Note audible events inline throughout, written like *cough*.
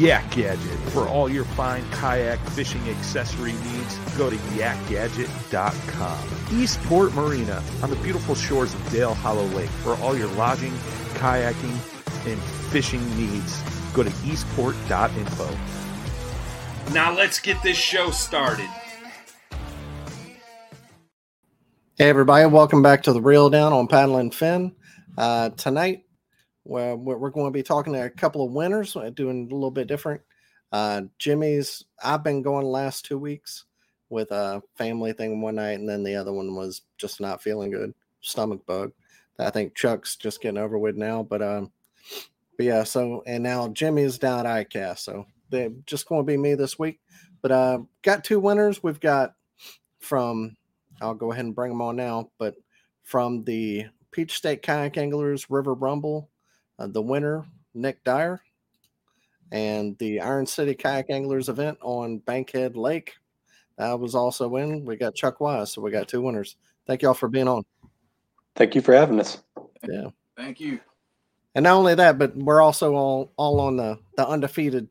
Yak Gadget for all your fine kayak fishing accessory needs. Go to yakgadget.com. Eastport Marina on the beautiful shores of Dale Hollow Lake for all your lodging, kayaking, and fishing needs. Go to eastport.info. Now let's get this show started. Hey, everybody, welcome back to the Reel Down on Paddle and Fin. Uh, tonight, well, we're going to be talking to a couple of winners, uh, doing a little bit different. Uh, Jimmy's, I've been going last two weeks with a family thing one night, and then the other one was just not feeling good, stomach bug. I think Chuck's just getting over with now, but um, but yeah. So and now Jimmy's down at ICAST, so they're just going to be me this week. But uh, got two winners. We've got from I'll go ahead and bring them on now, but from the Peach State Kayak Anglers River Rumble uh, the winner, Nick Dyer, and the Iron City Kayak Anglers event on Bankhead Lake. That was also in. We got Chuck Wise, so we got two winners. Thank y'all for being on. Thank you for having us. Yeah. Thank you. And not only that, but we're also all all on the the undefeated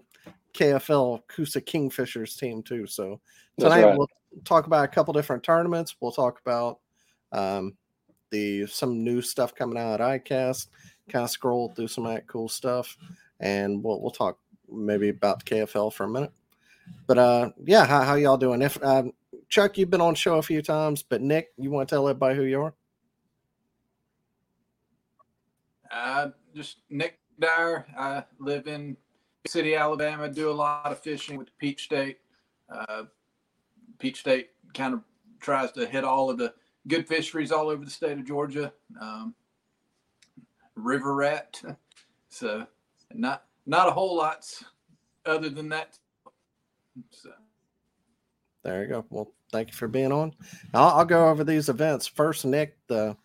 KFL Coosa Kingfishers team too. So tonight right. we'll talk about a couple different tournaments. We'll talk about um, the some new stuff coming out at ICAST kind of scroll through some of that cool stuff, and we'll we'll talk maybe about the KFL for a minute. But uh, yeah, how, how y'all doing? If um, Chuck, you've been on show a few times, but Nick, you want to tell everybody who you are? Uh, just Nick Dyer. I live in City, Alabama. Do a lot of fishing with Peach State. Uh, Peach State kind of tries to hit all of the good fisheries all over the state of Georgia. Um, river rat. *laughs* So not not a whole lot other than that. So. There you go. Well, thank you for being on. I'll, I'll go over these events first. Nick, the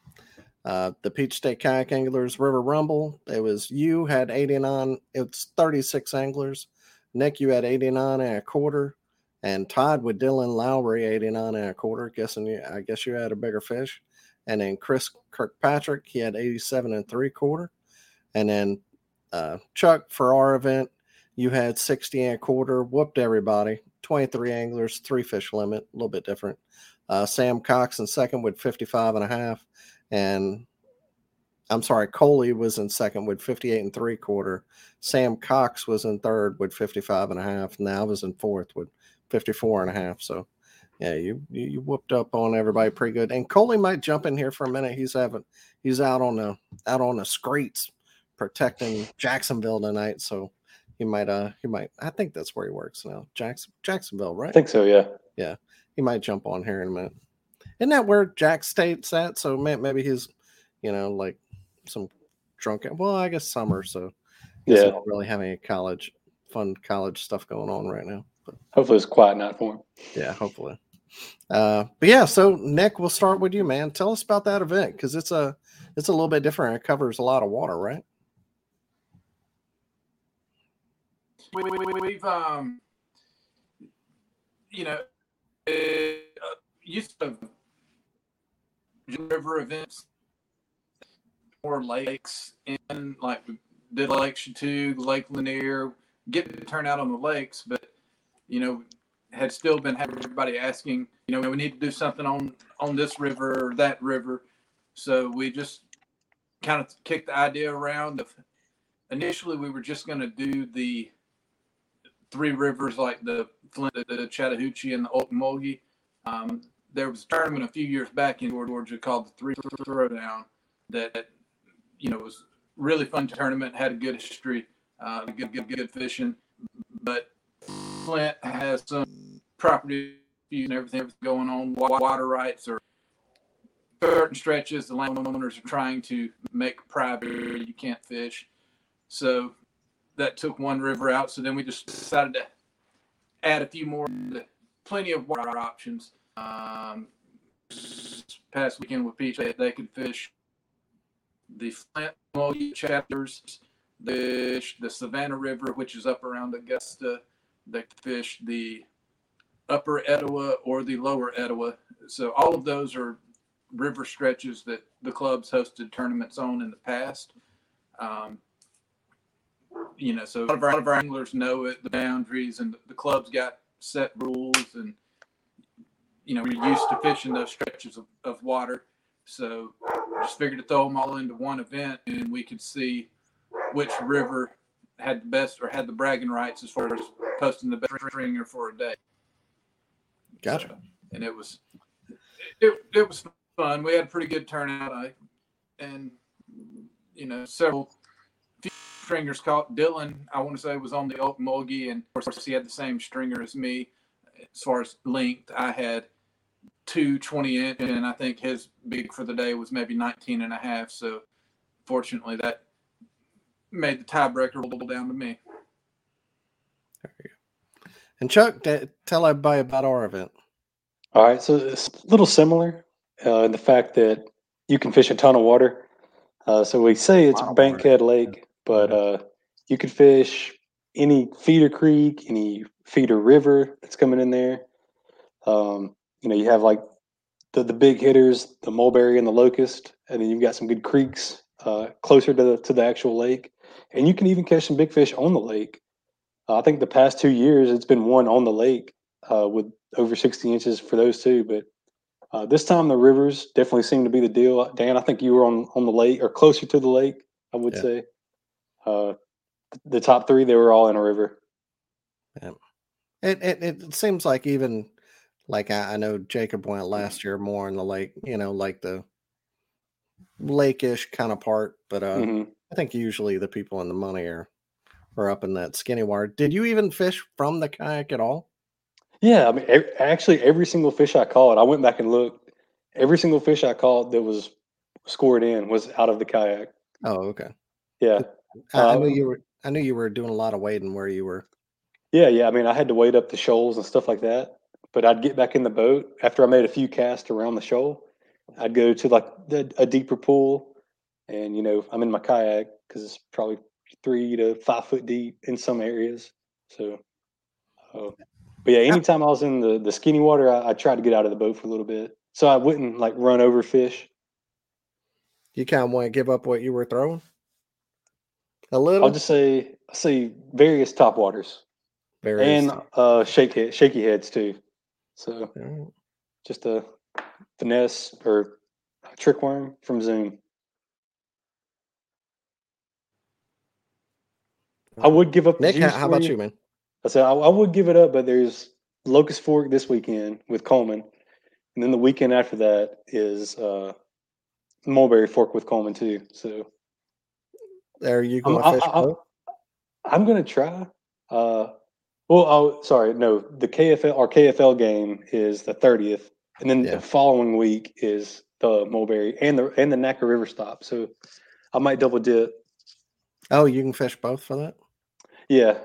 uh, the Peach State Kayak Anglers River Rumble. It was you had 89. It's 36 anglers. Nick, you had 89 and a quarter, and tied with Dylan Lowry 89 and a quarter. Guessing you, I guess you had a bigger fish. And then Chris Kirkpatrick, he had 87 and three quarter. And then uh, Chuck, for our event, you had 60 and a quarter, whooped everybody. 23 anglers, three fish limit, a little bit different. Uh, Sam Cox in second with 55 and a half. And I'm sorry, Coley was in second with 58 and three quarter. Sam Cox was in third with 55 and a half. And I was in fourth with 54 and a half. So yeah, you you whooped up on everybody pretty good. And Coley might jump in here for a minute. He's having he's out on the out on the streets protecting Jacksonville tonight, so he might uh he might I think that's where he works now. Jackson Jacksonville, right? I think so, yeah. Yeah. He might jump on here in a minute. isn't that where Jack State's at? So maybe he's, you know, like some drunken. Well, I guess summer, so yeah, don't really have any college fun college stuff going on right now. But hopefully, it's quiet night for him. Yeah, hopefully. Uh, but yeah, so Nick, we'll start with you, man. Tell us about that event because it's a it's a little bit different. It covers a lot of water, right? We, have um, you know, uh, used to river events or lakes in like did Lake Chatuge, Lake Lanier, get to turn out on the lakes, but you know, had still been having everybody asking, you know, we need to do something on on this river or that river. So we just kind of kicked the idea around of initially we were just going to do the three rivers like the Flint, the Chattahoochee, and the Ocmulgee. Um, there was a tournament a few years back in Georgia called the Three Throwdown that you know was really fun tournament, had a good history, uh, good, good, good fishing. But Flint has some property and everything going on, water rights or certain stretches the landowners are trying to make private you can't fish. So that took one river out. So then we just decided to add a few more, plenty of water options. Um, past weekend with Peach, they, they could fish the Flint chapters, the the Savannah River, which is up around Augusta. They fish the Upper Etowah or the Lower Etowah. So all of those are river stretches that the clubs hosted tournaments on in the past. Um, you know, so a lot of, our, lot of our anglers know it, the boundaries, and the, the clubs got set rules, and you know, we're used to fishing those stretches of, of water. So just figured to throw them all into one event, and we could see which river had the best or had the bragging rights as far as posting the best stringer for a day. Gotcha. So, and it was it, it was fun. We had a pretty good turnout. I and you know several stringers caught. Dylan, I want to say, was on the Ocmulgee, and of course he had the same stringer as me as far as length. I had two 20 inch, and I think his big for the day was maybe 19 and a half. So fortunately, that made the tiebreaker roll down to me. And Chuck, tell everybody about our event. All right, so it's a little similar uh, in the fact that you can fish a ton of water. Uh, so we say it's wow, Bankhead Lake, but uh, you can fish any feeder creek, any feeder river that's coming in there. Um, you know, you have like the, the big hitters, the mulberry and the locust, and then you've got some good creeks uh, closer to the, to the actual lake. And you can even catch some big fish on the lake. I think the past two years it's been one on the lake uh, with over 60 inches for those two. But uh, this time the rivers definitely seem to be the deal. Dan, I think you were on, on the lake or closer to the lake, I would yeah. say. Uh, the top three, they were all in a river. Yeah. It, it, it seems like even like I, I know Jacob went last year more in the lake, you know, like the lakeish kind of part. But uh, mm-hmm. I think usually the people in the money are are up in that skinny water. Did you even fish from the kayak at all? Yeah, I mean, actually, every single fish I caught, I went back and looked. Every single fish I caught that was scored in was out of the kayak. Oh, okay. Yeah, I, I knew um you were. I knew you were doing a lot of wading where you were. Yeah, yeah. I mean, I had to wade up the shoals and stuff like that but I'd get back in the boat after I made a few casts around the shoal. I'd go to like the, a deeper pool, and you know I'm in my kayak because it's probably three to five foot deep in some areas. So, uh, but yeah, anytime I was in the the skinny water, I, I tried to get out of the boat for a little bit so I wouldn't like run over fish. You kind of want to give up what you were throwing a little. I'll just say I say various top waters. Various. and uh, shake head, shaky heads too. So just a finesse or a trick worm from Zoom. I would give up. Nick, how about you. you, man? I said I, I, would give it up, but there's Locust Fork this weekend with Coleman, and then the weekend after that is uh, Mulberry Fork with Coleman too. So, are you going to fish? I, am going to try. Uh, well, oh, sorry, no. The KFL our KFL game is the thirtieth, and then Yeah. the following week is the Mulberry and the and the NACA River stop. So I might double dip. Oh, you can fish both for that. Yeah,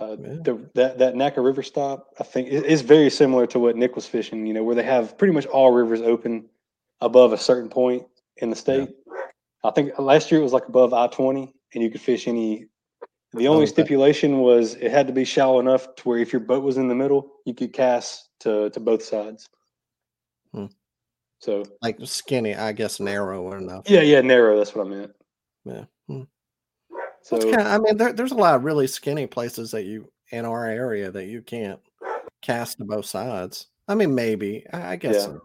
uh, Yeah. the that that NACA River stop I think is very similar to what Nick was fishing. You know, where they have pretty much all rivers open above a certain point in the state. I think last year it was like above I twenty, and you could fish any. The only okay. stipulation was it had to be shallow enough to where if your boat was in the middle, you could cast to to both sides. Hmm. So Like skinny, I guess narrow enough. yeah, yeah, narrow. That's what I meant. Yeah. Hmm. So That's kind of, I mean, there, there's a lot of really skinny places that you in our area that you can't cast to both sides. I mean, maybe. I, I guess Yeah. so.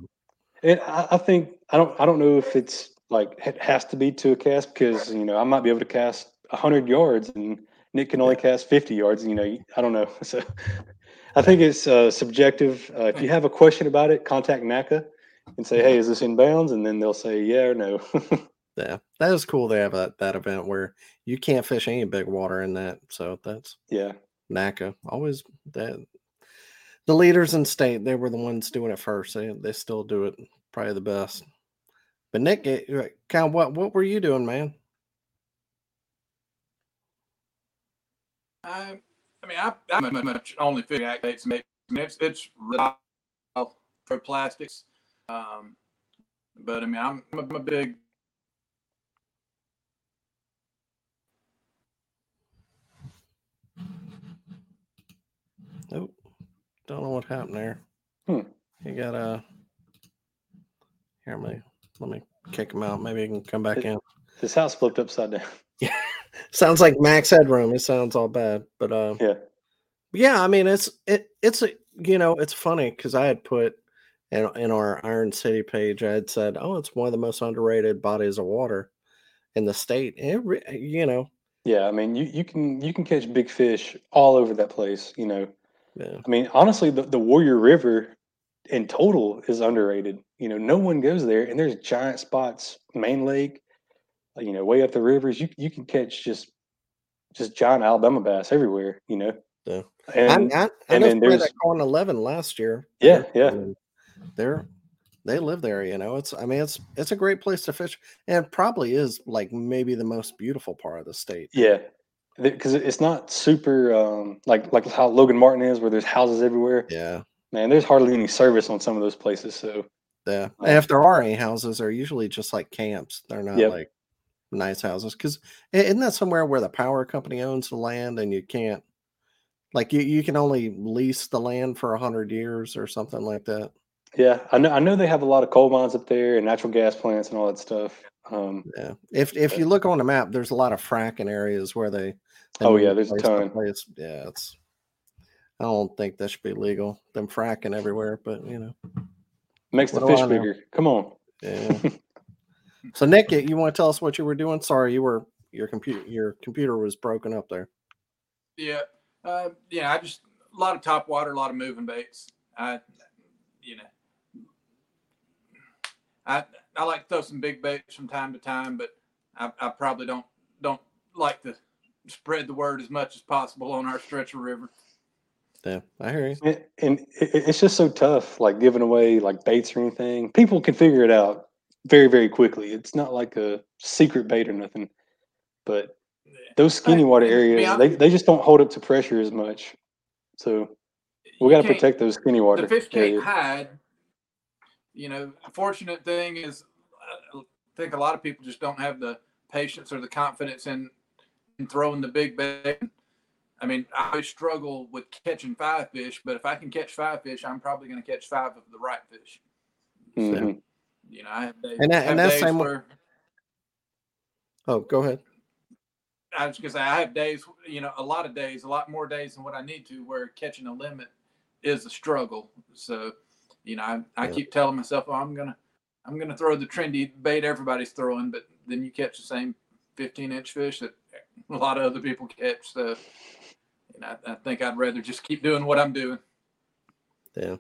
And I, I think I don't I don't know if it's like it has to be to a cast because you know I might be able to cast hundred yards and Nick can only cast fifty yards. You know I don't know. *laughs* So I think it's uh, subjective. Uh, if you have a question about it, contact NACA and say, "Hey, is this in bounds?" And then they'll say, "Yeah" or "No." *laughs* Yeah, that is cool. They have that that event where you can't fish any big water in that. So that's yeah, NACA. Always that the leaders in state, they were the ones doing it first. They they still do it probably the best. But Nick, eh, kind of what what were you doing, man? I, I mean, I, I'm pretty much only figure activates. Maybe it's it's really for plastics, um, but I mean, I'm, I'm, a, I'm a big Oh, don't know what happened there. Hmm. You got a here. Let me let me kick him out. Maybe he can come back in. his house flipped upside down. Yeah, *laughs* *laughs* sounds like Max Headroom. It sounds all bad, but uh, Yeah, yeah. I mean, it's it it's a you know it's funny because I had put in in our Iron City page, I had said, oh, it's one of the most underrated bodies of water in the state. It, re- you know, yeah. I mean, you you can you can catch big fish all over that place. You know, yeah, I mean, honestly, the, the Warrior River in total is underrated. You know, no one goes there, and there's giant spots, main lake, uh, you know, way up the rivers. You you can catch just just giant Alabama bass everywhere. You know, Yeah. and I, I, I and then somebody there's- that caught an eleven last year. Yeah, They're- yeah. I they're they live there. You know, it's I mean, it's it's a great place to fish, and probably is like maybe the most beautiful part of the state. yeah, because it's not super um, like like how Logan Martin is, where there's houses everywhere. Yeah. Man, there's hardly any service on some of those places. So Yeah. And if there are any houses, they're usually just like camps. They're not Yep. like nice houses. Because isn't that somewhere where the power company owns the land and you can't, like, you, you can only lease the land for a hundred years or something like that? yeah, I know I know they have a lot of coal mines up there and natural gas plants and all that stuff. Um, Yeah. If if you look on the map, there's a lot of fracking areas where they. They Oh, yeah, there's a ton. place. Yeah, it's. I don't think that should be legal. Them fracking everywhere, but you know, makes the fish bigger. Come on. yeah. *laughs* so Nick, you- you want to tell us what you were doing? Sorry, you were your computer your computer was broken up there. Yeah. Uh, yeah, I just a lot of top water, a lot of moving baits. I, you know, I I like to throw some big baits from time to time, but I, I probably don't don't like to spread the word as much as possible on our stretch of river. Yeah, I hear you. And, and it, it- it's just so tough, like giving away like baits or anything. People can figure it out very, very quickly. It's not like a secret bait or nothing. But those skinny Hey, water and to be areas, honest- they, they just don't hold up to pressure as much. So we got to protect those skinny water the fish can't areas. hide. You know, the fortunate thing is, uh, I think a lot of people just don't have the patience or the confidence in, in throwing the big bait. I mean, I struggle with catching five fish, but if I can catch five fish, I'm probably going to catch five of the right fish. Mhm. You know, I have days, And that- have and that's days same with- where Oh, go ahead. I was going to say I have days, you know, a lot of days, a lot more days than what I need to, where catching a limit is a struggle. So, you know, I, I Yeah. keep telling myself, oh, I'm gonna, I'm gonna throw the trendy bait everybody's throwing, but then you catch the same 15 inch fish that *laughs* a lot of other people catch. So, and I, I think I'd rather just keep doing what I'm doing. Yeah.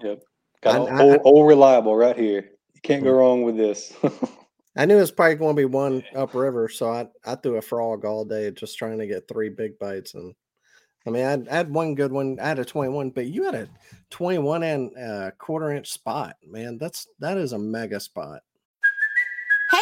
Got I- all, I- all, all reliable right here. You can't go mm. wrong with this. *laughs* I knew it was probably going to be one upriver, so I, I threw a frog all day just trying to get three big bites, and I mean, I I had one good one. I had a 21, but you had a 21 and a quarter inch spot, man. That's that is a mega spot.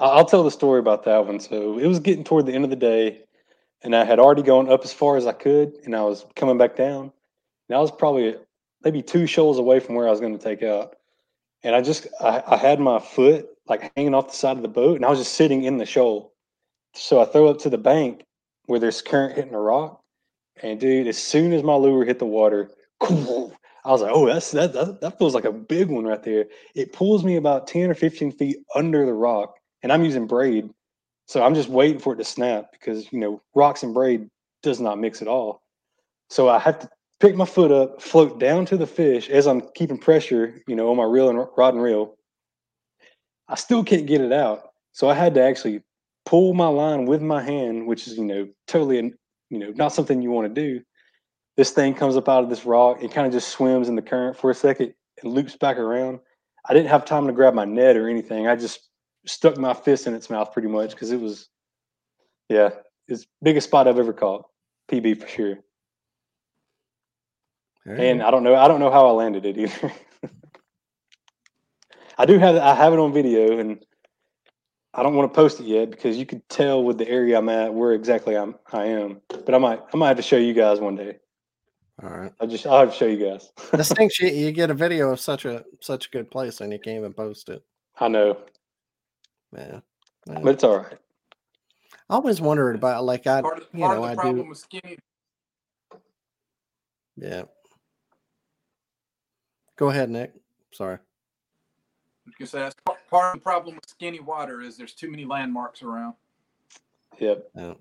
I'll tell the story about that one. So it was getting toward the end of the day, and I had already gone up as far as I could, and I was coming back down. And I was probably maybe two shoals away from where I was going to take out. And I just, I, I had my foot like hanging off the side of the boat, and I was just sitting in the shoal. So I throw up to the bank where there's current hitting a rock. And dude, as soon as my lure hit the water, *laughs* I was like, oh, that's that, that that feels like a big one right there. It pulls me about 10 or 15 feet under the rock, and I'm using braid. So I'm just waiting for it to snap because you know, rocks and braid does not mix at all. So I have to pick my foot up, float down to the fish as I'm keeping pressure, you know, on my reel and rod and reel. I still can't get it out. So I had to actually pull my line with my hand, which is, you know, totally, you know, not something you want to do this thing comes up out of this rock. It kind of just swims in the current for a second and loops back around. I didn't have time to grab my net or anything. I just stuck my fist in its mouth pretty much because it was, yeah, it's biggest spot I've ever caught. PB for sure. And I don't know, I don't know how I landed it either. *laughs* I do have, I have it on video, and I don't want to post it yet because you could tell with the area I'm at where exactly I'm, I am. But I might, I might have to show you guys one day. All right. I'll just I'll have to show you guys. the stinks you, you get a video of such a such a good place and you can't even post it. I know. Yeah. But it's all right. I always wondered about like I Part of, you part know of the I problem do with skinny yeah. Go ahead, Nick. Sorry. because that's part, part of the problem with skinny water is there's too many landmarks around. Yep. Yeah.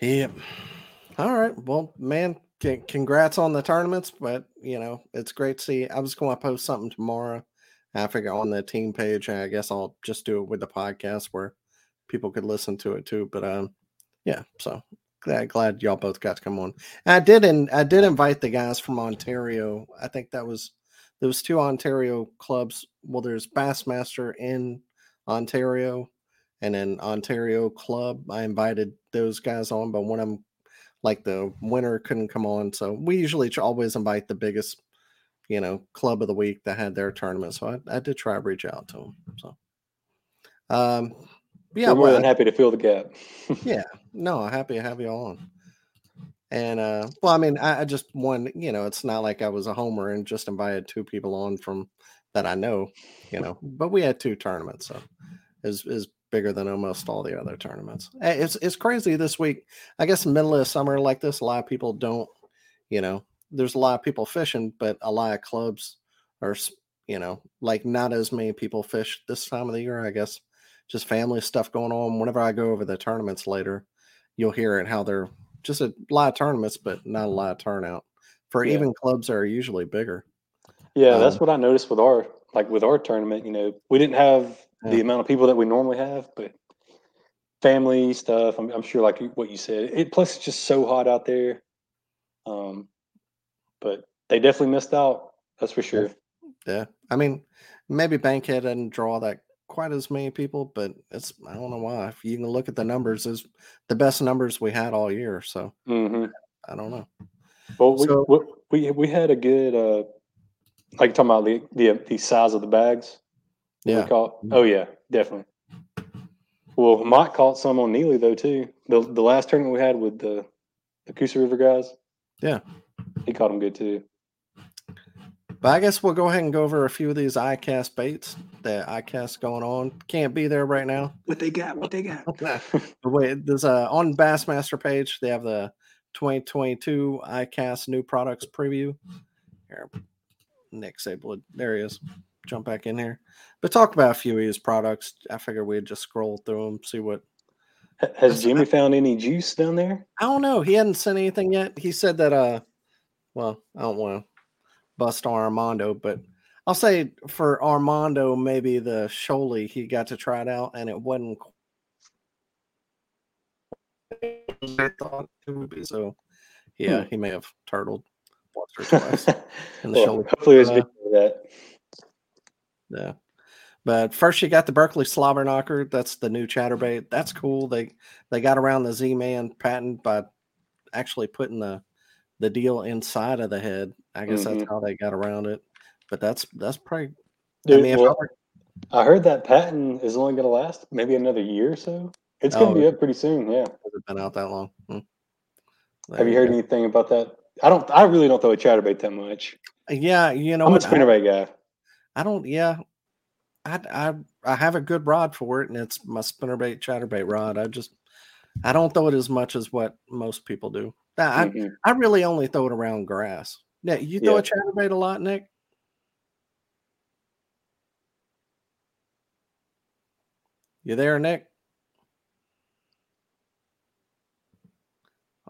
Yep. All right. Well, man, c- congrats on the tournaments, but you know, it's great to see. I was going to post something tomorrow. I figure on the team page, I guess I'll just do it with the podcast where people could listen to it too. But um, yeah. So glad glad y'all both got to come on. I did, and I did invite the guys from Ontario. I think that was there was two Ontario clubs. Well, there's Bassmaster in Ontario, and then Ontario Club. I invited those guys on, but one of them like the winner couldn't come on. So we usually always invite the biggest, you know, club of the week that had their tournament. So I, I did try to reach out to them. So, um, yeah, We're more well, than happy to fill the gap. *laughs* yeah, no, I'm happy to have you on. And uh, well, I mean, I, I just one, you know, it's not like I was a homer and just invited two people on from that I know, you know, but we had two tournaments, so is is bigger than almost all the other tournaments. It's it's crazy this week. I guess middle of summer like this, a lot of people don't, you know, there's a lot of people fishing, but a lot of clubs are, you know, like not as many people fish this time of the year. I guess just family stuff going on. Whenever I go over the tournaments later, you'll hear it how they're just a lot of tournaments, but not a lot of turnout for Yeah. even clubs that are usually bigger. Yeah, that's Um, what I noticed with our like with our tournament. You know, we didn't have the amount of people that we normally have, but family stuff. I'm, I'm sure, like what you said. It plus it's just so hot out there. Um, but they definitely missed out. That's for sure. Yeah. I mean, maybe Bankhead didn't draw that quite as many people, but it's I don't know why. If you can look at the numbers, is the best numbers we had all year. So hmm I don't know. Well, we, So- we we we had a good uh, like talking about the the the size of the bags. Yeah. caught. Oh yeah, definitely. Well, Mike caught some on Neely though too. The the last tournament we had with the the Coosa River guys. Yeah. He caught them good too. But I guess we'll go ahead and go over a few of these iCast baits that iCast going on. Can't be there right now. What they got? What they got? *laughs* But wait, there's a on Bassmaster page. They have the 2022 iCast new products preview. Here, Nick Sablewood. There he is. Jump back in here. But talk about a few of his products. I figured we'd just scroll through them, see what Has Jimmy found any juice down there? I don't know. He hadn't sent anything yet. He said that uh well, I don't want to bust on Armando, but I'll say for Armando, maybe the Sholey, he got to try it out and it wasn't quite I thought it would be. So yeah, he may have turtled once or *laughs* twice. in the Well, shoulder. hopefully, Uh, video of that. Yeah. But first you got the Berkley Slobber Knocker. That's the new chatterbait. That's cool. They they got around the Z Man patent by actually putting the the deal inside of the head. I guess that's how they got around it. But that's that's probably I Dude, mean if I well, were- I heard that patent is only going to last maybe another year or so. It's going Oh, to be up pretty soon. Yeah. has it been out that long. Hmm. Have you heard go. anything about that? I don't. I really don't throw a chatterbait that much. Yeah, you know I'm a what? I- spinnerbait guy. I don't. Yeah, I I I have a good rod for it, and it's my spinnerbait chatterbait rod. I just I don't throw it as much as what most people do. I I- Mhm. I really only throw it around grass. Yeah, you throw Yeah. a chatterbait a lot, Nick. You there, Nick?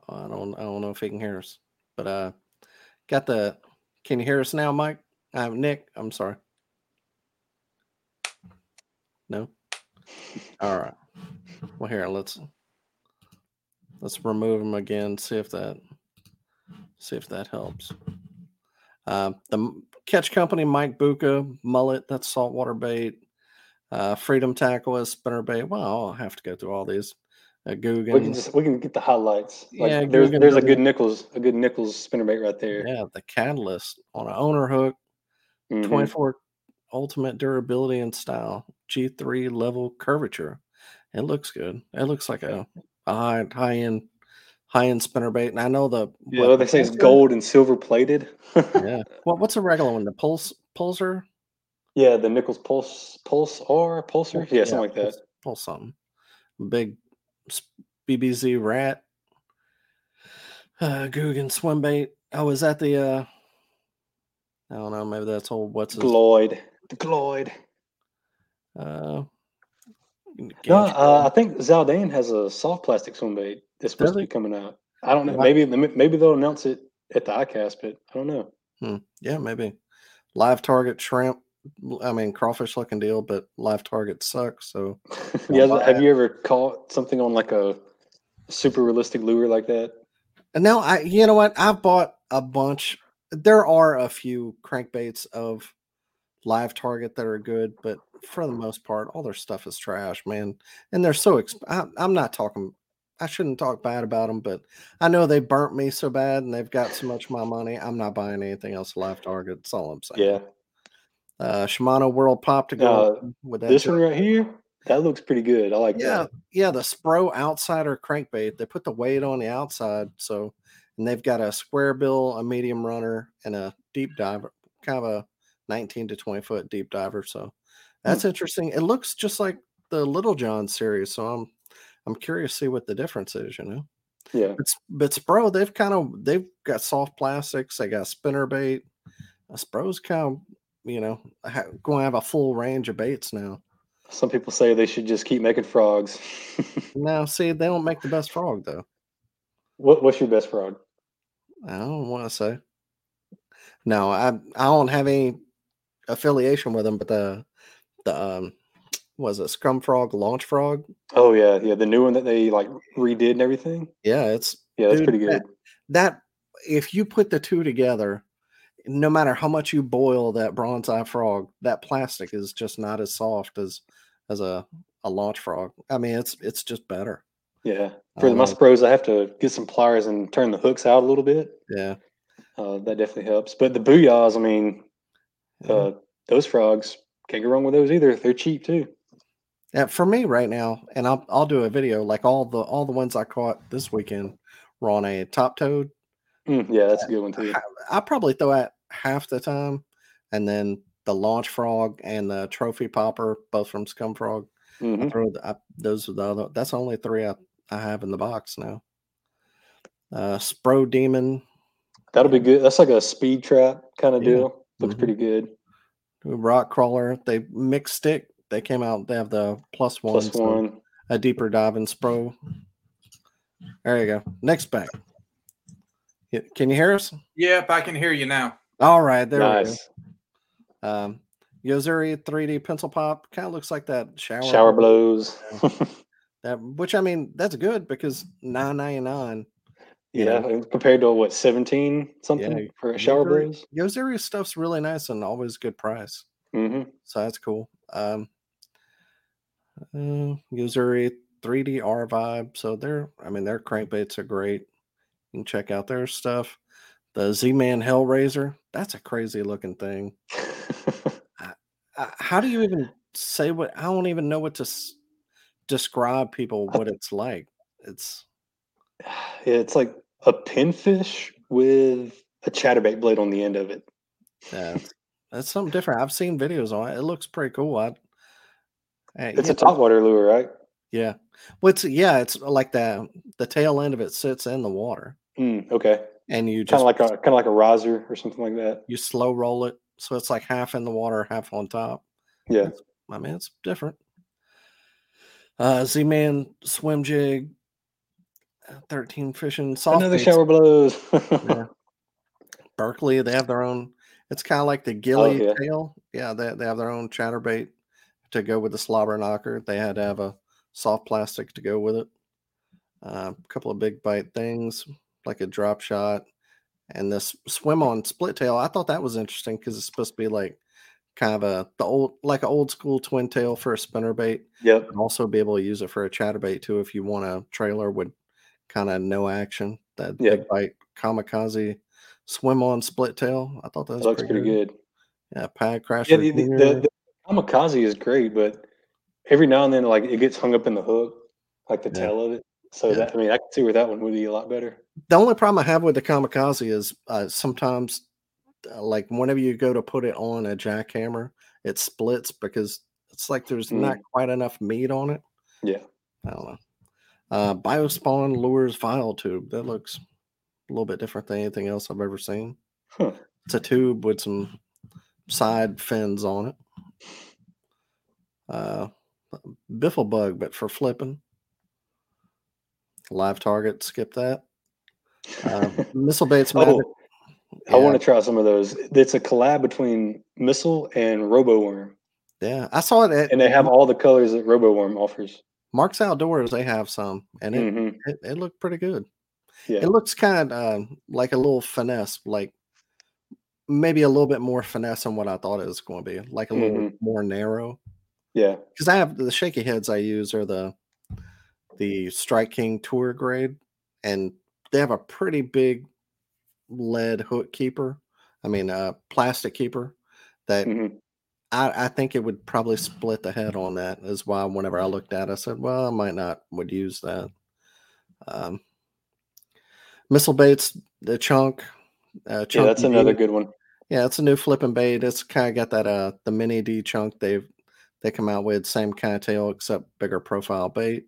Oh, I don't I don't know if he can hear us, but uh, got the. Can you hear us now, Mike? I Uh, Nick, I'm sorry. No. All right. Well, here let's let's remove them again. See if that see if that helps. Uh, the catch company, Mike Bucca, mullet. That's saltwater bait. Uh, Freedom tackle is spinner bait. Well, I'll have to go through all these. Uh, Googan. We can just we can get the highlights. Like, Yeah, there's Googan there's a good. Nichols a good Nichols spinnerbait right there. yeah, the catalyst on an owner hook. Mhm. 24 ultimate durability and style g3 level curvature it looks good it looks like a, high high end high end spinner bait and i know the You what, they say it's gold and silver plated. *laughs* yeah what, what's a regular one the pulse pulsar yeah, the Nichols Pulse Pulse or Pulsar. Yeah, something like that. pulse, pulse something big bbz rat *sighs* uh Googan swim bait oh was that the uh i don't know maybe that's old what's his Gloyd. The Gloyd. uh No, uh, I think Zaldane has a soft plastic swim bait that's supposed to be coming out. I don't know. Maybe maybe they'll announce it at the ICAST, but I don't know. Hmm. Yeah, maybe. Live target shrimp. I mean, crawfish looking deal, but live target sucks. So *laughs* yeah, have it. you ever caught something on like a super realistic lure like that? and now I, you know what? I've bought a bunch. There are a few crankbaits of live target that are good, but for the most part, all their stuff is trash, man. And they're so. Exp- I, I'm not talking. I shouldn't talk bad about them, but I know they burnt me so bad, and they've got so much of my money. I'm not buying anything else live target. That's all I'm saying. Yeah, Uh, Shimano World Pop to go Uh, with that. this one right here, that looks pretty good. I like Yeah, that. yeah, the Spro Outsider crankbait. They put the weight on the outside, so and they've got a square bill, a medium runner, and a deep diver, kind of a 19 to 20 foot deep diver. So that's interesting. It looks just like the Little John series, so I'm I'm curious to see what the difference is. You know, Yeah, but S- but Spro they've kind of they've got soft plastics. They got spinner bait. Uh, Spro's kind of you know ha- going to have a full range of baits now. some people say they should just keep making frogs. *laughs* Now, see, they don't make the best frog though. what What's your best frog? I don't want to say. No, I I don't have any affiliation with them, but the the um was it Scum Frog Launch Frog? Oh yeah, yeah, the new one that they like redid and everything. Yeah, it's Yeah, that's Dude, pretty good. that if you put the two together, no matter how much you boil that bronze eye frog, that plastic is just not as soft as as a a launch frog. I mean, it's it's just better. Yeah, for I my spros, I have to get some pliers and turn the hooks out a little bit. Yeah. Uh, that definitely helps. But the booyahs, I mean, yeah. uh, those frogs can't go wrong with those either. They're cheap too. Yeah, for me right now, and I'll I'll do a video like all the all the ones I caught this weekend were on a top toad. Mm, yeah, that's a good one too. I probably throw at half the time, and then the launch frog and the trophy popper, both from Scum Frog. I throw the, I, those are the other. That's only three I, I have in the box now. Uh, Spro Demon, That'll be good. That's like a speed trap kind of Yeah. deal. Looks Mhm. pretty good. Rock Crawler. They mix stick. They came out. They have the plus one. Plus so one. a deeper dive diving spro. There you go. Next back. Can you hear us? Yep, I can hear you now. All right, there we nice. go. Um, Yo-Zuri 3D pencil pop kind of looks like that shower. Shower blows. *laughs* That, which I mean, that's good because nine ninety nine. Yeah, compared to what seventeen something Yeah, for a shower blows. Yo-Zuri stuff's really nice and always good price. hmm So that's cool. Um, uh, Yo-Zuri 3D R vibe. So they're, I mean, their crankbaits are great. You can check out their stuff. The Z Man Hellraiser. That's a crazy looking thing. *laughs* How do you even say what? I don't even know what to s- describe people what it's like. It's it's like a pinfish with a chatterbait blade on the end of it. yeah, that's something different. I've seen videos on it. It looks pretty cool. I, uh, It's yeah, a topwater lure, right? yeah. Well, it's yeah, it's like the the tail end of it sits in the water, Mm, okay, and you kind of like a kind of like a riser or something like that. you slow roll it, so it's like half in the water, half on top. Yeah, I mean, it's different. Uh, Z Man swim jig, uh, thirteen fishing soft another baits. shower blows. *laughs* Yeah. Berkley, they have their own. It's kind of like the gilly yeah. tail. Yeah, they they have their own chatterbait to go with the slobber knocker. They had to have a soft plastic to go with it. Uh, a couple of big bite things like a drop shot, and this swim on split tail. I thought that was interesting because it's supposed to be like kind of a the old like an old school twin tail for a spinner bait yep. and also be able to use it for a chatterbait too if you want a trailer with kind of no action. That Yeah. big bite kamikaze swim on split tail. I thought that was That looks pretty good. Yeah, pad crash. Yeah, the, the, the, the kamikaze is great, but every now and then, like it gets hung up in the hook, like the Yeah. tail of it. So Yeah. that I mean, I can see where that one would be a lot better. The only problem I have with the kamikaze is uh, sometimes, uh, like whenever you go to put it on a jackhammer, it splits because it's like there's Mm. not quite enough meat on it. Yeah. I don't know. Uh, Biospawn lures VileTube. That looks a little bit different than anything else I've ever seen. Huh. It's a tube with some side fins on it. Uh, biffle bug, but for flipping. Live target, skip that. Uh, *laughs* missile baits, oh, magic. I want to try some of those. It's a collab between Missile and Robo Worm. Yeah, I saw it at and they have all the colors that RoboWorm offers. Mark's Outdoors. They have some, and it, Mhm. it, it looked pretty good. Yeah. It looks kind of uh, like a little finesse, like maybe a little bit more finesse than what I thought it was going to be, like a little Mhm. more narrow. Yeah. Because I have the shaky heads I use are the the Strike King Tour grade, and they have a pretty big lead hook keeper. I mean, uh, plastic keeper that Mhm. I, I think it would probably split the head on that. Is why whenever I looked at, it, I said, "Well, I might not would use that." Um, missile baits, the chunk. Uh, Yeah, that's another good one. Yeah, it's a new flipping bait. It's kind of got that uh the mini D chunk they've they come out with same kind of tail except bigger profile bait.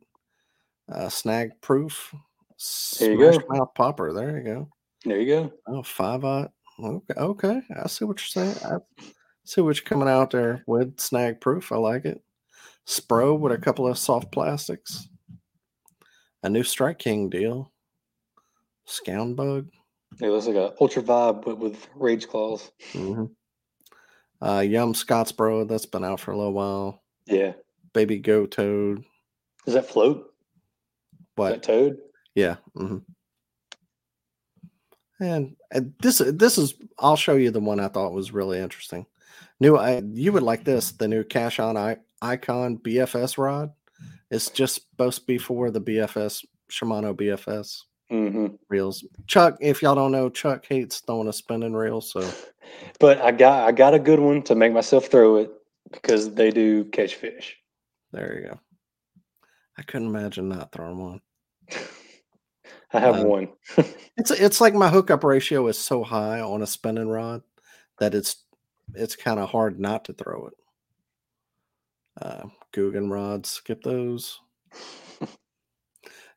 Uh, snag proof. There you go. Mouth popper. There you go. There you go. Oh, five aught. Okay, okay. I see what you're saying. I see what you're coming out there with. Snag proof. I like it. Spro with a couple of soft plastics. A new Strike King deal. Scound bug. It looks like a ultra vibe, but with rage claws. hmm Uh, Yum Scottsboro. That's been out for a little while. Yeah. Baby Go Toad. Is that float? Is What? that toad? Yeah. hmm And, and this this is I'll show you the one I thought was really interesting. New I you would like this the new Cashion I, Icon BFS rod. It's just supposed to be for the BFS Shimano BFS Mm-hmm. reels. Chuck, if y'all don't know, Chuck hates throwing a spinning reel, so But I got I got a good one to make myself throw it because they do catch fish. there you go. I couldn't imagine not throwing one. *laughs* I have Um, one. *laughs* It's it's like my hookup ratio is so high on a spinning rod that it's it's kind of hard not to throw it. Uh, Googan rods, skip those. *laughs*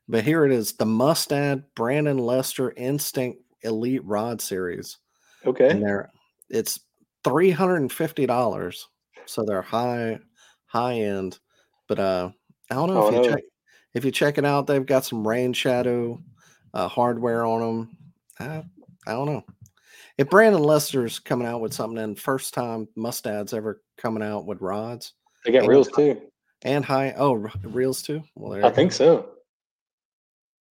But here it is, the Mustad Brandon Lester Instinct Elite Rod Series, Okay. and they're it's three hundred and fifty dollars, so they're high high end. But uh, I don't know Oh, if you no. check if you check it out, they've got some rain shadow uh, hardware on them. I, I don't know. If Brandon Lester's coming out with something, and first time Mustad's ever coming out with rods They got And- reels too. and high, oh, reels too. Well, I think go. so.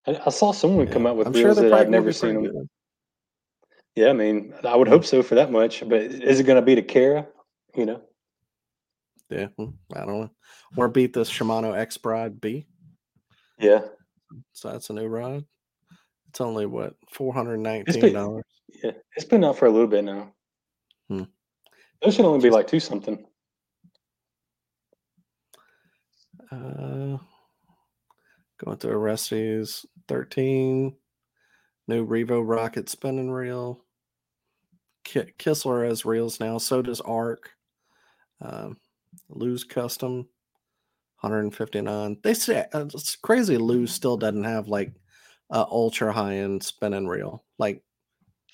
I, I saw someone come out with I'm reels sure that I've never seen them. Yeah, I mean, I would hope so for that much. But is it going to be the Kara? You know, Yeah, mm, I don't know. Or beat this Shimano Expride B. yeah. So that's a new rod. It's only what four hundred nineteen dollars. yeah, it's been out for a little bit now. Hmm. Those should only be like two something. Uh, going to Orestes thirteen. New Revo Rocket spinning reel. Ki- Kistler has reels now. So does Arc. Um, Lew's Custom, 159. They say uh, it's crazy. Lew's still doesn't have like a ultra high end spinning reel. Like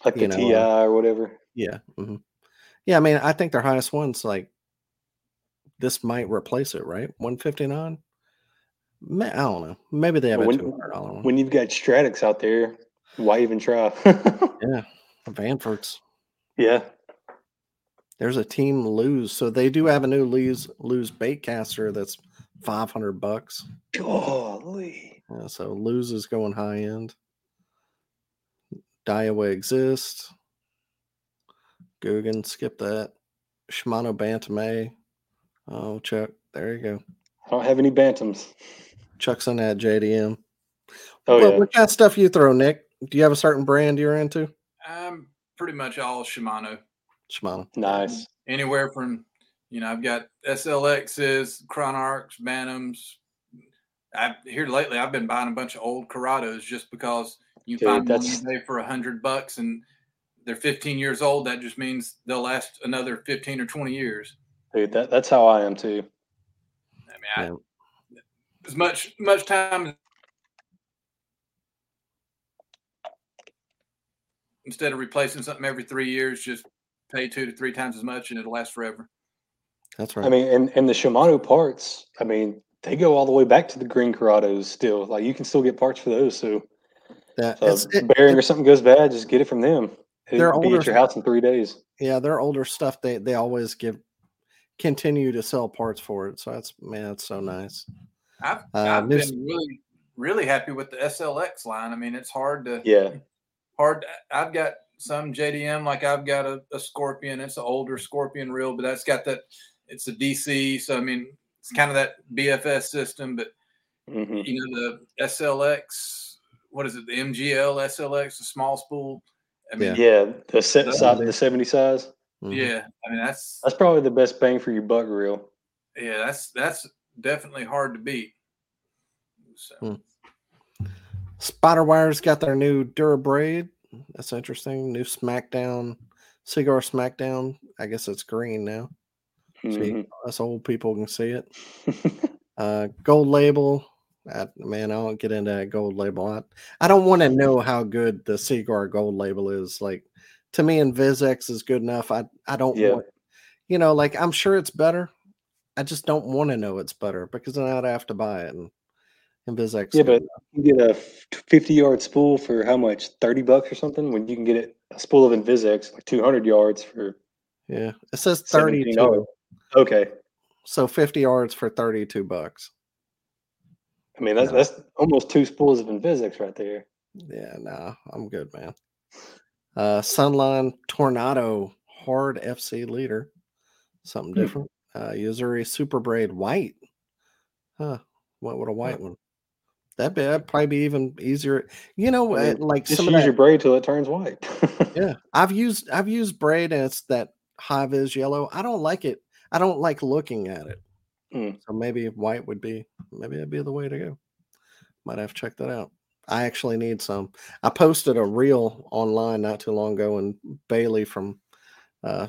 Like the know, TI uh, or whatever. Yeah. hmm Yeah. I mean, I think their highest one's like this might replace it, right? 159. I don't know. Maybe they have a When- two hundred dollar one. When you've got Stradics out there, why even try? *laughs* yeah, Vanfords. yeah. There's a team Lew's, so they do have a new Lew's Lew's bait caster that's five hundred bucks. Golly. Yeah, so Lew's is going high end. Daiwa exists. Googan, skip that. Shimano Bantam Oh, Chuck, there you go. I don't have any bantams. Chuck's on that JDM. Oh what, yeah. what kind of stuff you throw, Nick? Do you have a certain brand you're into? I'm pretty much all Shimano. Shimano. Nice. Anywhere from, you know, I've got SLXs, Chronarchs, Bantams. I here lately, I've been buying a bunch of old Curados just because you Dude, find one that's- eBay for a hundred bucks and they're 15 years old. That just means they'll last another 15 or 20 years. Dude, that, that's how I am too. I mean, I, as much much time instead of replacing something every three years, just pay two to three times as much and it'll last forever. That's right. I mean, and, and the Shimano parts, I mean, they go all the way back to the green Curados still. Like you can still get parts for those. So that, So if it- bearing it- or something goes bad, just get it from them. They're It'll be older at your house in three days. yeah, their older stuff they they always give continue to sell parts for it. So that's man, it's so nice. I've, Uh, I've been really really happy with the SLX line. I mean, it's hard to Yeah. hard. I've got some JDM, like I've got a, a Scorpion. It's an older Scorpion reel, but that's got that. It's a DC, so I mean, it's kind of that BFS system. But hmm you know, the SLX, what is it? The MGL SLX, the small spool. I mean, Yeah. The set That's size, the 70 size. Mhm. yeah. I mean, that's That's probably the best bang for your buck reel. yeah, that's that's definitely hard to beat. So, Hmm. Spider Wire's got their new Durabraid. That's interesting. New SmackDown, Seaguar SmackDown. I guess it's green now. Mhm. us old people can see it. Uh, gold label. I, man, I don't get into that gold label. I, I don't want to know how good the Seaguar gold label is. Like to me, InvizX is good enough. I I don't Yeah. want, you know, like I'm sure it's better. I just don't want to know it's better because then I'd have to buy it. And InvizX, yeah, but you get a 50 yard spool for how much? 30 bucks or something? When you can get it a spool of InvizX, like 200 yards for yeah, it says $17. 32. Okay. So 50 yards for 32 bucks. I mean, that's, No. that's almost two spools of InvizX right there. Yeah, nah, I'm good, man. Uh Sunline Tornado Hard FC leader. Something Hmm. different. Uh Yo-Zuri Super Braid White. Huh. What would a white one? That'd, be, that'd probably be even easier. You know, I uh, mean, like Just some use of that, your braid till it turns white. *laughs* yeah. I've used I've used braid and it's that high vis yellow. I don't like it. I don't like looking at it. Mm. So maybe white would be maybe that'd be the way to go. Might have to check that out. I actually need some. I posted a reel online not too long ago, and Bailey from uh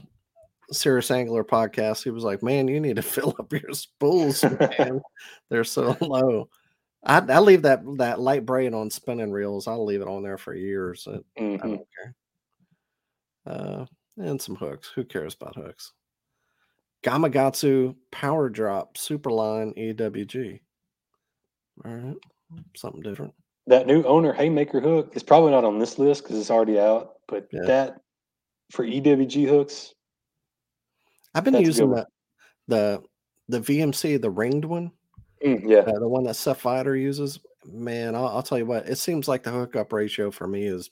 Serious Angler podcast, he was like, "Man, you need to *laughs* fill up your spools, man. *laughs* They're so low." I, I leave that that light braid on spinning reels. I'll leave it on there for years. It- I Mhm. don't care. Uh, and some hooks. Who cares about hooks? Gamakatsu Power Drop Superline EWG. All right. Something different. That new owner haymaker hook is probably not on this list because it's already out. But Yeah. that for EWG hooks, I've been using the the the VMC, the ringed one, mm, yeah, uh, the one that Seth Feider uses. Man, I'll, I'll tell you what, it seems like the hookup ratio for me has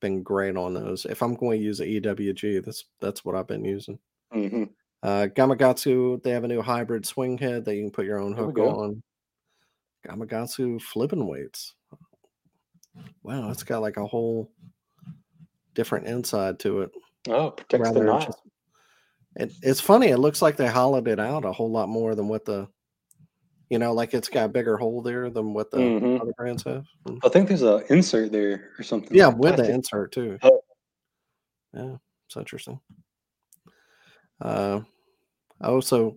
been great on those. If I'm going to use a EWG, that's that's what I've been using. hmm Uh, Gamakatsu, they have a new hybrid swing head that you can put your own hook on. Gamakatsu flipping weights. Wow, it's got like a whole different inside to it. Oh, protects the knot. just- It, it's funny. It looks like they hollowed it out a whole lot more than what the, you know, like it's got a bigger hole there than what the Mhm. other brands have. Mm. I think there's an insert there or something. Yeah, like with the insert too. Oh. Yeah, it's interesting. Uh, also,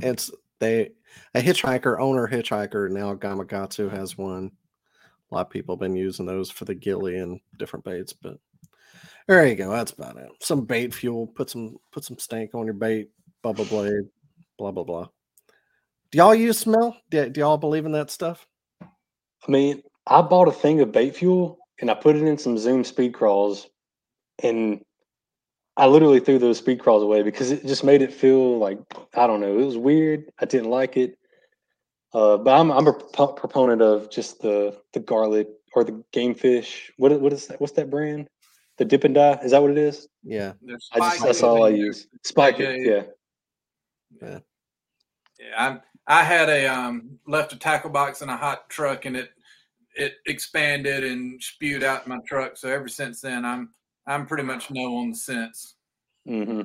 it's they a hitchhiker owner hitchhiker now. Gamakatsu has one. A lot of people have been using those for the gilly and different baits, but there you go. That's about it. Some bait fuel. Put some put some stank on your bait. Bubble blade. Blah blah blah. Do y'all use smell? Do, do y'all believe in that stuff? I mean, I bought a thing of bait fuel and I put it in some Zoom speed crawls, and I literally threw those speed crawls away because it just made it feel like I don't know. It was weird. I didn't like it. Uh, but I'm I'm a propo- proponent of just the the garlic or the game fish. What is- what is that? What's that brand? The dip and die. Is that what it is? Yeah. I just that's all I use. Spike Yeah, it. yeah. Yeah. Yeah, I I had a um left a tackle box in a hot truck and it it expanded and spewed out in my truck. So ever since then, I'm I'm pretty much no on the scents. hmm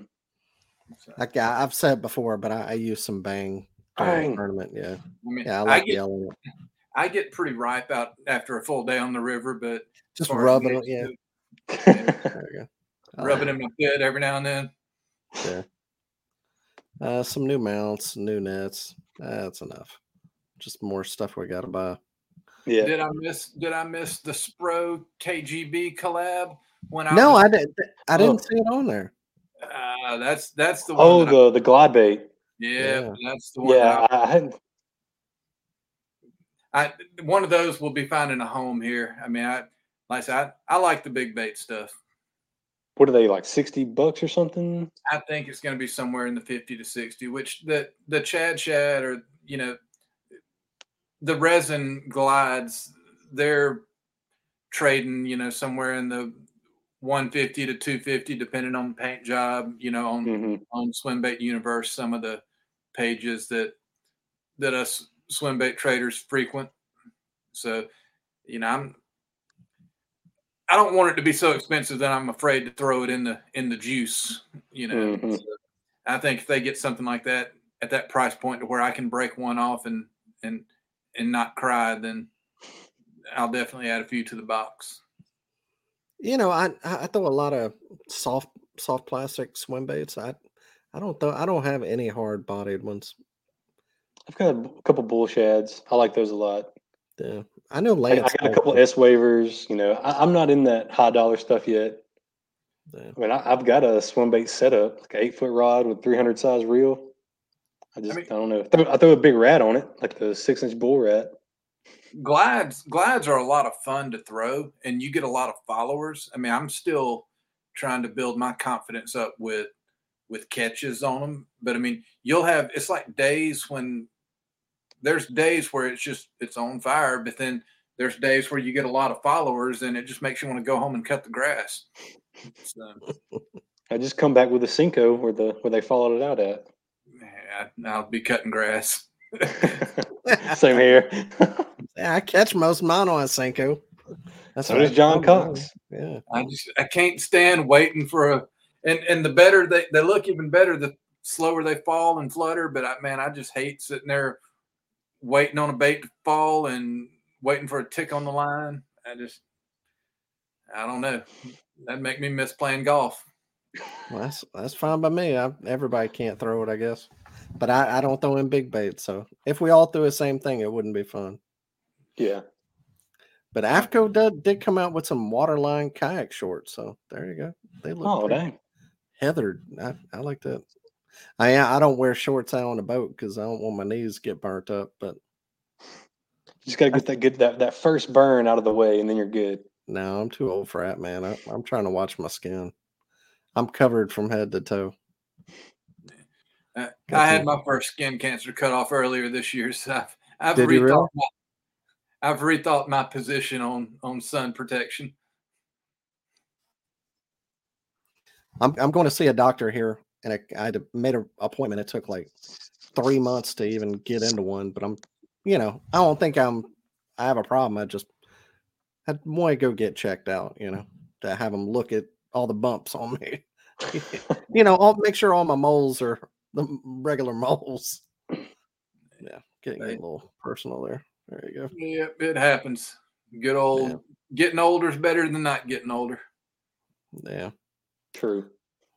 So, Like I, I've said before, but I, I use some bang during Bang. tournament. Yeah. I mean, Yeah, I I, get yelling. I get pretty ripe out after a full day on the river, but Just rubbing it. mixed Yeah. food, There we go. I it like in my bed every now and then. Yeah. Uh, some new mounts, new nets. That's enough. Just more stuff we got to buy. yeah. Did I miss? Did I miss the Spro KGB collab when I? No, was, I didn't. I didn't Oh. see it on there. Uh, that's that's the one. Oh, that I- the the glide bait. yeah, Yeah. that's the one. Yeah, I- I, I. I one of those will be finding a home here. I mean, I like I said, I, I like the big bait stuff. What are they like? Sixty bucks or something? I think it's going to be somewhere in the fifty to sixty. Which the the Chad Shad or you know the resin glides, they're trading you know somewhere in the one fifty to two fifty, depending on the paint job. You know on hmm on Swimbait Universe, some of the pages that that us swimbait traders frequent. So, you know, I'm I don't want it to be so expensive that I'm afraid to throw it in the in the juice. You know, Mhm. So I think if they get something like that at that price point to where I can break one off and and and not cry, then I'll definitely add a few to the box. You know, I I I throw a lot of soft soft plastic swim baits. I I don't throw. I don't have any hard bodied ones. I've got a couple bull shads. I like those a lot. Yeah, I know I, I got a couple. S waivers. You know, I, I'm not in that high dollar stuff yet. Yeah. I mean, I, I've got a swim bait setup, like an eight foot rod with 300 size reel. I just I, mean- don't know. Throw, I throw a big rat on it, like the six inch bull rat. Glides glides are a lot of fun to throw and you get a lot of followers i mean i'm still trying to build my confidence up with with catches on them but i mean you'll have it's like days when there's days where it's just it's on fire but then there's days where you get a lot of followers and it just makes you want to go home and cut the grass so I just come back with a Senko where the where they followed it out at. yeah, i'll be cutting grass *laughs* Same here. *laughs* Yeah, I catch most of mine on a Senko. That's so what does John. Cox. Yeah. I just I can't stand waiting for a and and the better they they look even better the slower they fall and flutter. But I man, I just hate sitting there waiting on a bait to fall and waiting for a tick on the line. I just I don't know. That make me miss playing golf. Well, that's that's fine by me. I, everybody can't throw it, I guess. But I, I don't throw in big baits. So if we all threw the same thing, it wouldn't be fun. Yeah. But AFTCO did, did come out with some waterline kayak shorts. So there you go. They look Oh pretty dang. heathered. I, I like that. I I don't wear shorts out on the boat because I don't want my knees to get burnt up. But you just gotta get that good that, that first burn out of the way, and then you're good. No, I'm too old for that, man. I, I'm trying to watch my skin. I'm covered from head to toe. Uh, I had my first skin cancer cut off earlier this year, so I've, I've rethought really? my, I've rethought my position on on sun protection. I'm I'm going to see a doctor here, and I, made an appointment. It took like three months to even get into one, but I'm, you know, I don't think I'm. I have a problem. I just I want to go get checked out. You know, to have them look at all the bumps on me. *laughs* you know, I'll make sure all my moles are the regular *laughs* moles. Yeah, getting a little personal there. There you go. Yep, it happens. Good old Yeah. getting older is better than not getting older. Yeah. True.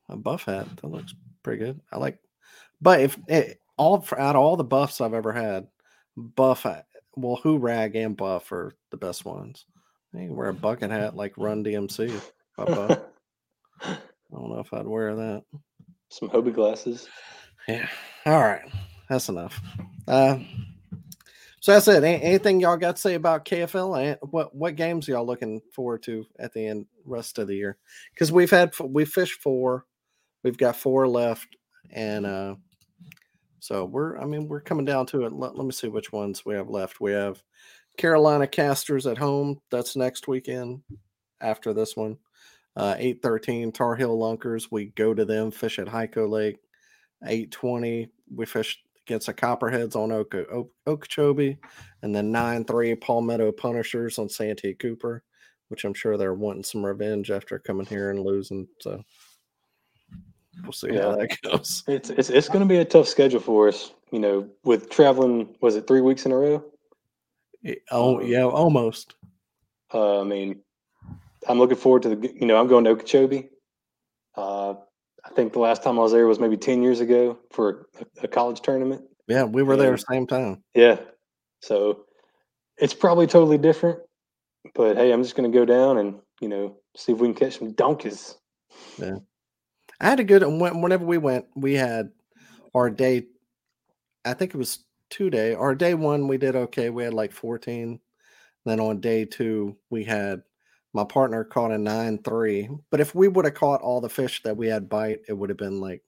a buff hat. That looks pretty good. I like, but if it, all for- out of all the buffs I've ever had, buff hat, well, who rag and buff are the best ones. You can wear a bucket hat like Run DMC. pop. *laughs* I don't know if I'd wear that. Some Hobie glasses. Yeah. All right. That's enough. Uh, so that's it. Anything y'all got to say about KFL? What what games y'all looking forward to at the end rest of the year? Because we've had we fished four, we've got four left, and uh, so we're I mean we're coming down to it. Let, let me see which ones we have left. We have Carolina Casters at home. That's next weekend. After this one, uh, eight thirteen Tar Heel Lunkers. We go to them fish at Hyco Lake. 820 we fished against the copperheads on Oka, o- okeechobee and then 9-3 palmetto punishers on santee cooper which i'm sure they're wanting some revenge after coming here and losing so we'll see how that *laughs* goes It's it's it's going to be a tough schedule for us. You know, with traveling, was it three weeks in a row? Y- oh yeah almost Uh, I mean, I'm looking forward to the. You know, I'm going to Okeechobee. Uh, think the last time I was there was maybe ten years ago for a, a college tournament. yeah we were there same time Yeah, so it's probably totally different. But hey, I'm just going to go down and you know see if we can catch some donkeys. Yeah. I had a good when- whenever we went, we had our day. I think it was two day. Our day one, we did okay. We had like 14. Then on day two, we had my partner caught a nine three. But if we would have caught all the fish that we had bite, it would have been like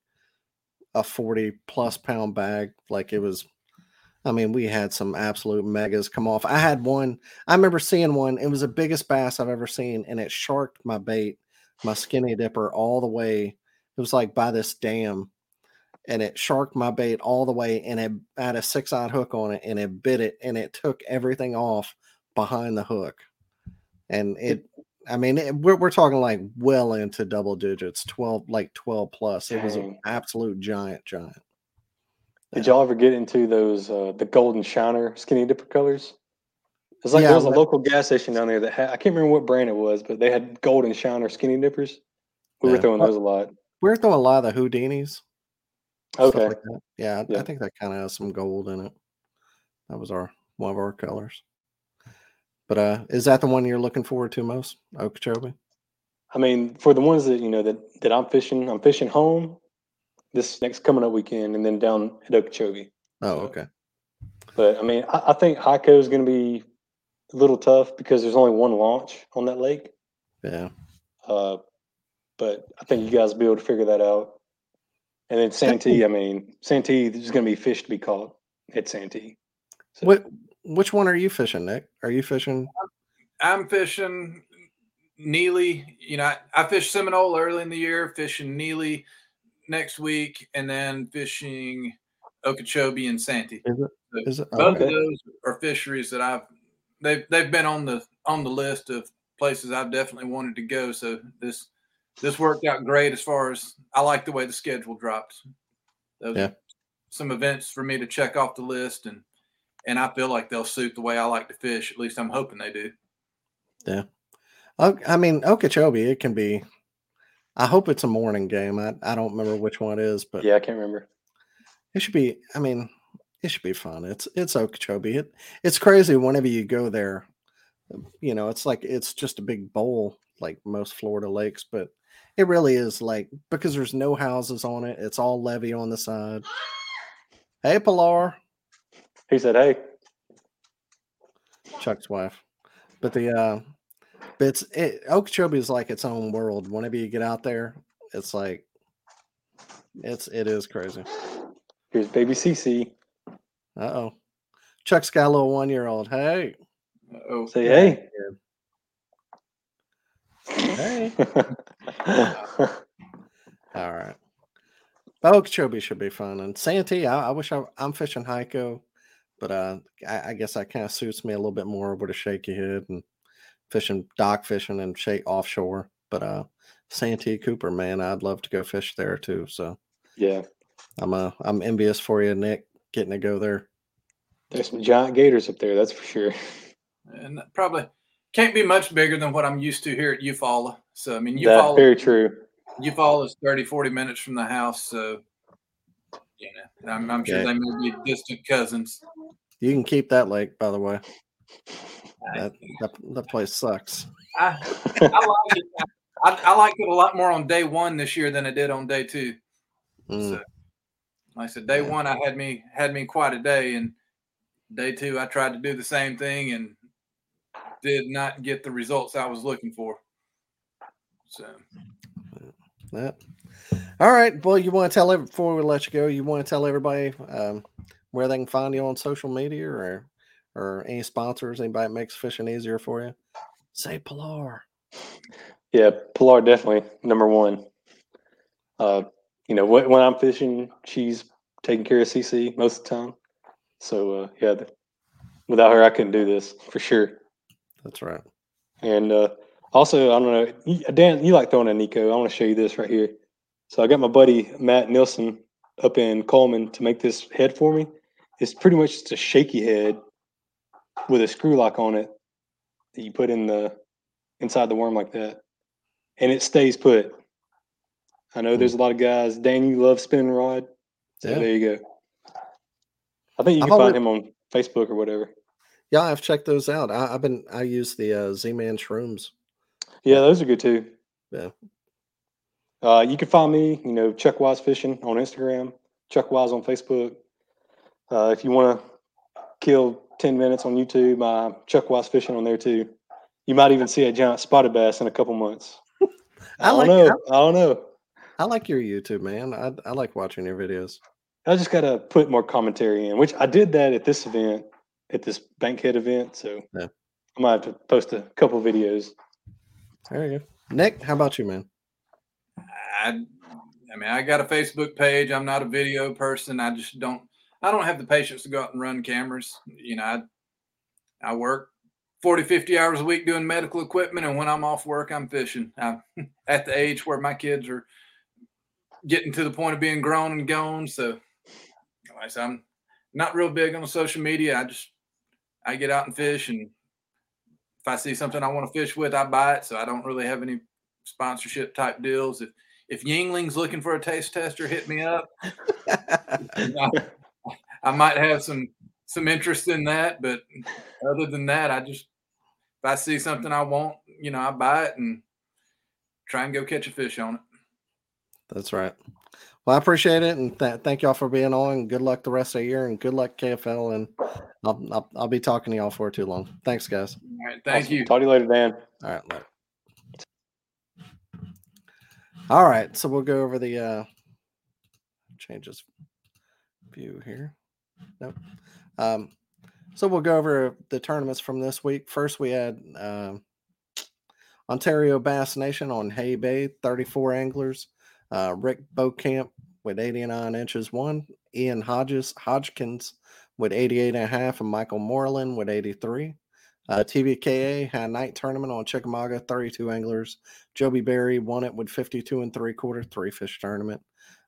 a 40 plus pound bag. Like it was. I mean, we had some absolute megas come off. I had one. I remember seeing one. It was the biggest bass I've ever seen, and it sharked my bait, my skinny dipper, all the way it was like by this dam and it sharked my bait all the way and it had a six odd hook on it and it bit it and it took everything off behind the hook and it i mean it, we're, we're talking like well into double digits 12 like 12 plus. It was an absolute giant giant. Did y'all ever get into those uh, the golden shiner skinny dipper colors? It's like Yeah, there was a local gas station down there that had I can't remember what brand it was, but they had golden shiner skinny dippers. We were throwing those a lot. We were throwing a lot of the houdinis Okay. like yeah, I- I think that kind of has some gold in it. That was our one of our colors but uh is that the one you're looking forward to most okeechobee I mean, for the ones that you know that that I'm fishing, I'm fishing home this next coming up weekend, and then down at Okeechobee. oh okay But I mean, I, I think Hyco is going to be a little tough because there's only one launch on that lake. yeah Uh, but I think you guys will be able to figure that out. And then Santee, I mean, Santee, there's going to be fish to be caught at Santee. So, What which one are you fishing, Nick? Are you fishing? I'm fishing Neely. You know, I, I fish Seminole early in the year, fishing Neely next week, and then fishing Okeechobee and Santee. Is it? Is it? Both okay. of those are fisheries that I've they've they've been on the on the list of places I've definitely wanted to go. So this this worked out great as far as I like the way the schedule dropped. Those Yeah. some events for me to check off the list and and I feel like they'll suit the way I like to fish. At least I'm hoping they do. Yeah, I mean, Okeechobee. It can be. I hope it's a morning game. I, I don't remember which one it is, but yeah, I can't remember. it should be. I mean, it should be fun. It's it's Okeechobee. It it's crazy whenever you go there. You know, it's like it's just a big bowl, like most Florida lakes, but it really is like because there's no houses on it. It's all levee on the side. Hey, Pilar. He said, "Hey, Chuck's wife. But the uh, but it's it, Okeechobee is like its own world. Whenever you get out there, it's like it's it is crazy. Here's baby CC. Uh oh. Chuck's got a little one year old. Hey. Oh, Say hey. Hey. *laughs* All right. But Okeechobee should be fun. And Santee, I, I wish I, I'm fishing Hyco, but uh, I, I guess that kind of suits me a little bit more with a shaky head and fishing dock fishing and shake offshore. But uh, Santee Cooper, man, I'd love to go fish there too. So yeah. I'm uh, I'm envious for you, Nick, getting to go there. There's some giant gators up there, that's for sure. and probably can't be much bigger than what I'm used to here at Eufaula. So I mean, That's Eufaula, very true. Eufaula is 30, 40 minutes from the house. So you I'm, I'm sure they may be distant cousins. You can keep that lake, by the way. That that, that place sucks. I, I like it. I, I liked it a lot more on day one this year than I did on day two. Mm, So, like I said, day Yeah. one I had me had me quite a day, and day two I tried to do the same thing and did not get the results I was looking for. So that. All right. Well, you want to tell before we let you go, you want to tell everybody um, where they can find you on social media or or any sponsors, anybody that makes fishing easier for you. Say Pilar. Yeah, Pilar definitely number one. Uh, you know, when, when I'm fishing, she's taking care of CC most of the time. So uh, yeah, the, without her, I couldn't do this for sure. That's right. And uh, also, I don't know, Dan, you like throwing a Neko? I want to show you this right here. So I got my buddy Matt Nilsson up in Coleman to make this head for me. It's pretty much just a shaky head with a screw lock on it that you put in the inside the worm like that, and it stays put. I know there's a lot of guys. Dan, you love spinning rod, so Yeah. there you go. I think you I've can always- find him on Facebook or whatever. Yeah, I've checked those out. I, I've been I use the uh, Z Man shrooms. Yeah, those are good too. Yeah. Uh, you can find me, you know, Chuck Wise Fishing on Instagram, Chuck Wise on Facebook. Uh, if you want to kill 10 minutes on YouTube, uh, Chuck Wise Fishing on there too. You might even see a giant spotted bass in a couple months. *laughs* I I, don't like know. I, I don't know. I like your YouTube, man. I I like watching your videos. I just got to put more commentary in, which I did that at this event, at this Bankhead event. So Yeah. I might have to post a couple videos. There you go. Nick, how about you, man? I, I mean, I got a Facebook page. I'm not a video person. I just don't. I don't have the patience to go out and run cameras. You know, I, I work 40, 50 hours a week doing medical equipment, and when I'm off work, I'm fishing. I'm *laughs* at the age where my kids are getting to the point of being grown and gone. So, like I I'm not real big on social media. I just I get out and fish, and if I see something I want to fish with, I buy it. So I don't really have any sponsorship type deals. If if Yuengling's looking for a taste tester, hit me up. I, *laughs* I might have some some interest in that, but other than that, I just if I see something I want, you know, I buy it and try and go catch a fish on it. That's right. Well, I appreciate it, and th- thank y'all for being on. Good luck the rest of the year, and good luck KFL. And I'll I'll, I'll be talking to y'all for too long. Thanks, guys. All right, thank Awesome. you. Talk to you later, Dan. All right, later. All right, so we'll go over the uh change this view here. Nope. Um, so we'll go over the tournaments from this week. First, we had um Ontario Bass Nation on Hay Bay, 34 anglers. Uh, Rick Beaucamp with 89 inches one. Ian Hodges Hodgkins with 88 and a half, and Michael Moreland with 83. Uh, TVKA had a night tournament on Chickamauga, 32 anglers. Joby Berry won it with 52 and three quarter, three fish tournament.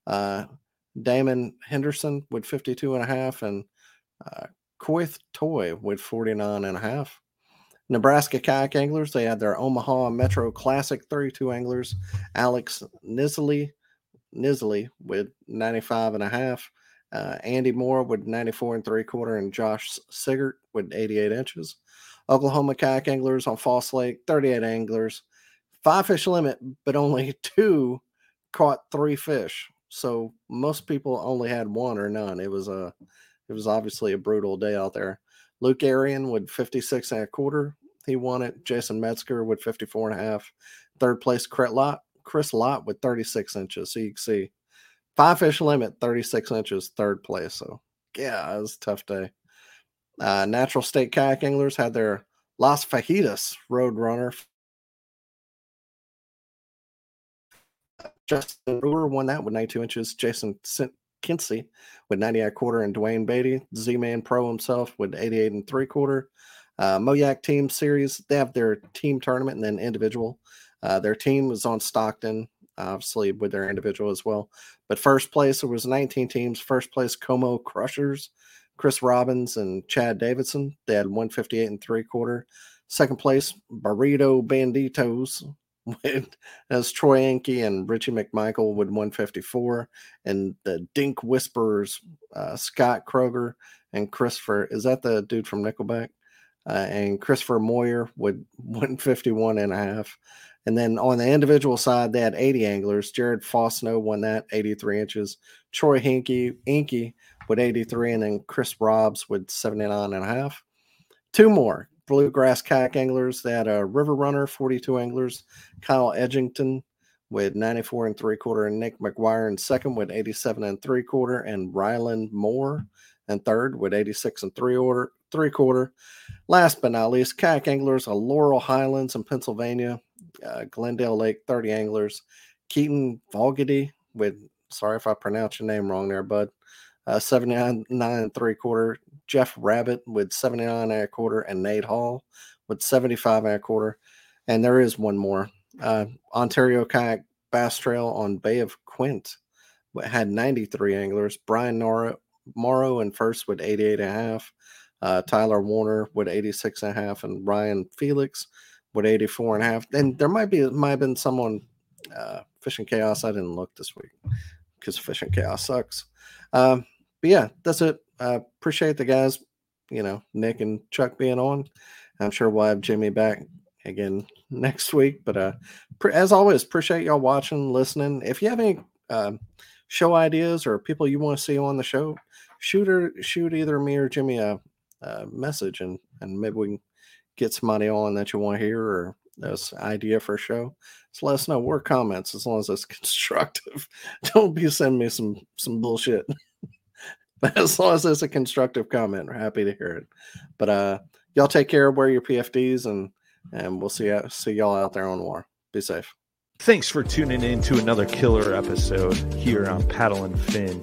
Uh, Damon Henderson with 52 and a half, and uh, Coith Toy with 49 and a half. Nebraska kayak anglers, they had their Omaha Metro Classic 32 anglers. Alex Nisley, Nisley with 95 and a half. Uh, Andy Moore with 94 and three quarter, and Josh Sigert with 88 inches. Oklahoma kayak anglers on False Lake, 38 anglers, five fish limit, but only *laughs* two caught three fish. So most people only had one or none. It was a, it was obviously a brutal day out there. Luke Arian with 56 and a quarter. He won it. Jason Metzger with 54 and a half. Third place, Chris Lott, with 36 inches. So you can see five fish limit, 36 inches, third place. So yeah, it was a tough day. Uh, Natural State Kayak Anglers had their Las Fajitas Road Runner. Justin Brewer won that with 92 inches. Jason Kinsey with 90 and quarter, and Dwayne Beatty, Z Man Pro himself with 88 and three quarter. Uh, Moyak Team Series, they have their team tournament and then individual. Uh, their team was on Stockton, obviously with their individual as well. But first place, there was 19 teams. First place, Como Crushers, Chris Robbins and Chad Davidson. They had 158 and three quarter. Second place, Burrito Banditos *laughs* with as Troy Anke and Richie McMichael with 154, and the Dink Whisperers, uh, Scott Kroger and Christopher. Is that the dude from Nickelback? Uh, and Christopher Moyer with *laughs* 151 and a half. And then on the individual side, they had 80 anglers. Jared Fosno won that 83 inches. Troy Hinky, Inky with 83, and then Chris Robs with 79 and a half. Two more bluegrass kayak anglers. that a river runner, 42 anglers, Kyle Edgington with 94 and three quarter, and Nick McGuire in second with 87 and three quarter, and Ryland Moore and third with 86 and three order three quarter. Last but not least, kayak anglers, a Laurel Highlands in Pennsylvania, uh, Glendale Lake, 30 anglers, Keaton Volgady with sorry if I pronounce your name wrong there, bud. Uh, 79 and three quarter, Jeff Rabbit with 79 and a quarter, and Nate Hall with 75 and a quarter. And there is one more. Uh, Ontario Kayak Bass Trail on Bay of Quinte had 93 anglers. Brian Nora, Morrow in first with 88 and a half. Uh, Tyler Warner with 86 and a half, and Ryan Felix with 84 and a half. And there might be might have been someone uh, fishing chaos. I didn't look this week because fishing chaos sucks. Um, but yeah, that's it. I appreciate the guys, you know, Nick and Chuck being on. I'm sure we'll have Jimmy back again *laughs* next week. But uh, pre- as always, appreciate y'all watching, listening. If you have any uh, show ideas or people you want to see on the show, shoot or shoot either me or Jimmy a, a message, and and maybe we can get somebody on that you want to hear or this idea for a show. So let us know. We're comments as long as it's *laughs* constructive. Don't be sending me some some bullshit. But *laughs* as long as it's a constructive comment, we're happy to hear it. But uh, y'all take care, wear your PFDs, and and we'll see see y'all out there on war. Be safe. Thanks for tuning in to another killer episode here on Paddle and Fin.